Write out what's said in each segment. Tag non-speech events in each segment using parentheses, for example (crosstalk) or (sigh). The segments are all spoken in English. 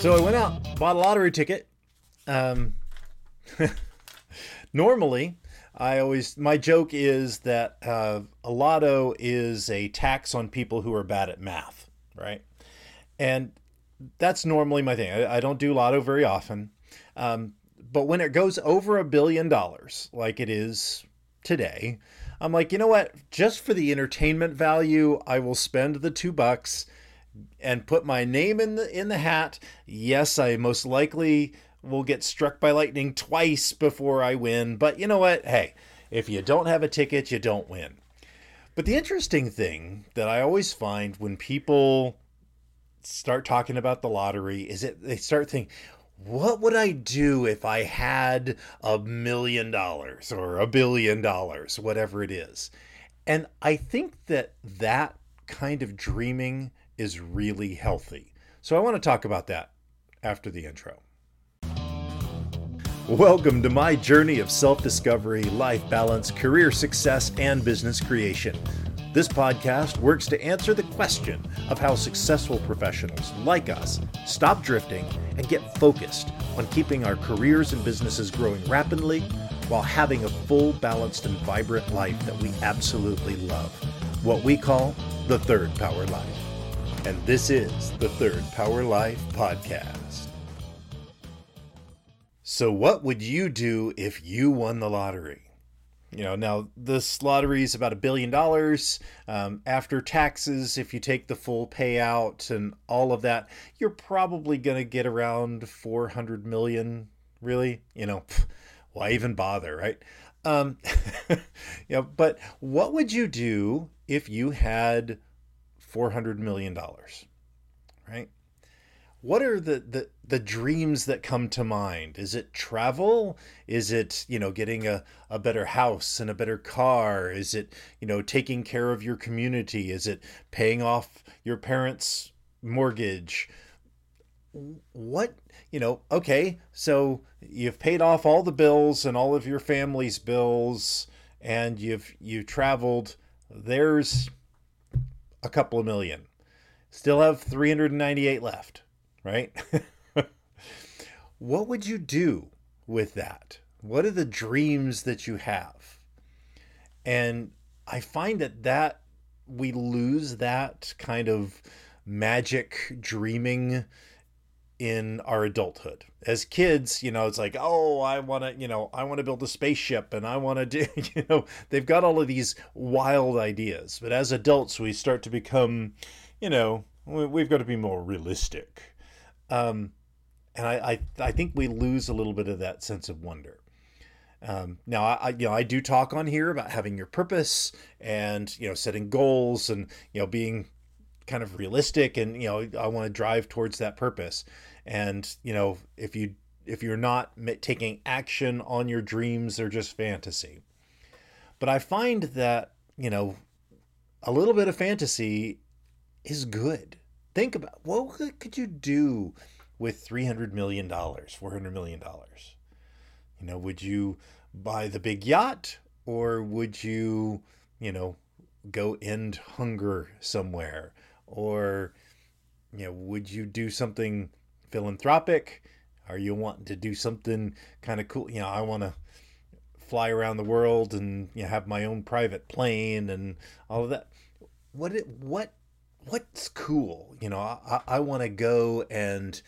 So I went out, bought a lottery ticket. Um, (laughs) normally, I always my joke is that uh, a lotto is a tax on people who are bad at math, right? And that's normally my thing. I, I don't do lotto very often, um, but when it goes over a billion dollars, like it is today, I'm like, you know what? Just for the entertainment value, I will spend the two bucks and put my name in the in the hat. Yes, I most likely will get struck by lightning twice before I win, but you know what? Hey, if you don't have a ticket, you don't win. But the interesting thing that I always find when people start talking about the lottery is that they start thinking, what would I do if I had a million dollars or a billion dollars, whatever it is? And I think that that kind of dreaming is really healthy. So I want to talk about that after the intro. Welcome to my journey of self discovery, life balance, career success, and business creation. This podcast works to answer the question of how successful professionals like us stop drifting and get focused on keeping our careers and businesses growing rapidly while having a full, balanced, and vibrant life that we absolutely love. What we call the third power life and this is the Third Power Life Podcast. So, what would you do if you won the lottery? You know, now this lottery is about a billion dollars um, after taxes. If you take the full payout and all of that, you're probably going to get around 400 million. Really, you know, why even bother, right? Um, (laughs) you know, but what would you do if you had $400 million, right? What are the, the, the dreams that come to mind? Is it travel? Is it, you know, getting a, a better house and a better car? Is it, you know, taking care of your community? Is it paying off your parents' mortgage? What, you know, okay, so you've paid off all the bills and all of your family's bills and you've you traveled. There's a couple of million. Still have 398 left, right? (laughs) what would you do with that? What are the dreams that you have? And I find that that we lose that kind of magic dreaming in our adulthood. As kids, you know, it's like, oh, I want to, you know, I want to build a spaceship and I want to do, (laughs) you know, they've got all of these wild ideas. But as adults, we start to become, you know, we've got to be more realistic. Um, and I, I, I think we lose a little bit of that sense of wonder. Um, now, I, you know, I do talk on here about having your purpose and, you know, setting goals and, you know, being kind of realistic and, you know, I want to drive towards that purpose. And you know if you if you're not taking action on your dreams they're just fantasy. But i find that you know a little bit of fantasy is good. Think about what could you do with 300 million dollars 400 million dollars? You know would you buy the big yacht or would you you know go end hunger somewhere or you know would you do something philanthropic? Are you wanting to do something kind of cool? You know, I want to fly around the world and you know, have my own private plane and all of that. What it, what what's cool? You know, I, I want to go and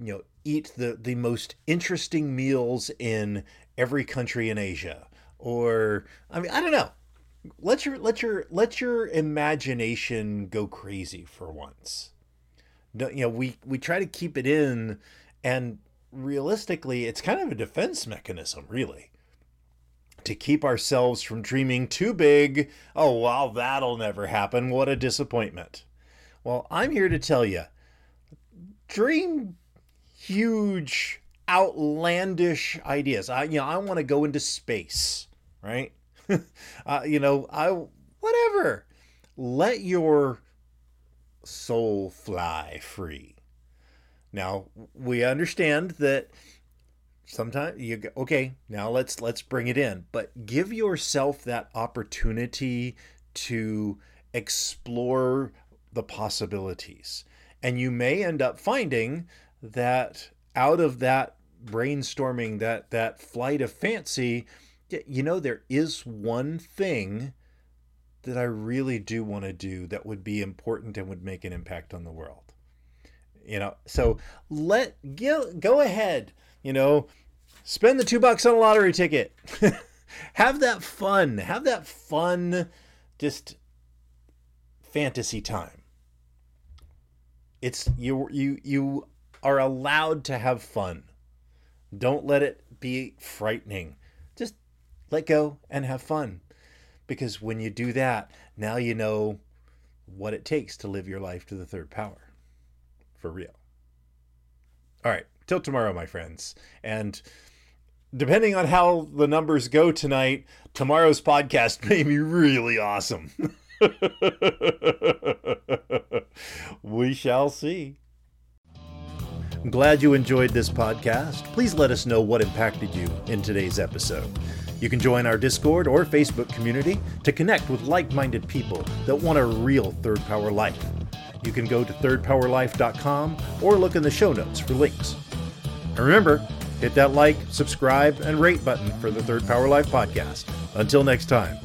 you know eat the the most interesting meals in every country in Asia. Or I mean, I don't know. Let your let your let your imagination go crazy for once. You know we we try to keep it in and realistically it's kind of a defense mechanism really to keep ourselves from dreaming too big oh well that'll never happen. What a disappointment. Well i'm here to tell you dream huge outlandish ideas. I you know i want to go into space right (laughs) uh, you know i whatever let your soul fly free. Now, we understand that sometimes you go, okay, now let's let's bring it in, but give yourself that opportunity to explore the possibilities. And you may end up finding that out of that brainstorming, that that flight of fancy, you know, there is one thing that I really do want to do that would be important and would make an impact on the world. You know, so let go, go ahead, you know, spend the two bucks on a lottery ticket. (laughs) have that fun. Have that fun, just fantasy time. It's you you you are allowed to have fun. Don't let it be frightening. Let go and have fun. Because when you do that, now you know what it takes to live your life to the third power. For real. All right, till tomorrow, my friends. And depending on how the numbers go tonight, tomorrow's podcast (laughs) may be really awesome. (laughs) we shall see. I'm glad you enjoyed this podcast. Please let us know what impacted you in today's episode. You can join our Discord or Facebook community to connect with like minded people that want a real Third Power life. You can go to thirdpowerlife.com or look in the show notes for links. And remember, hit that like, subscribe, and rate button for the Third Power Life podcast. Until next time.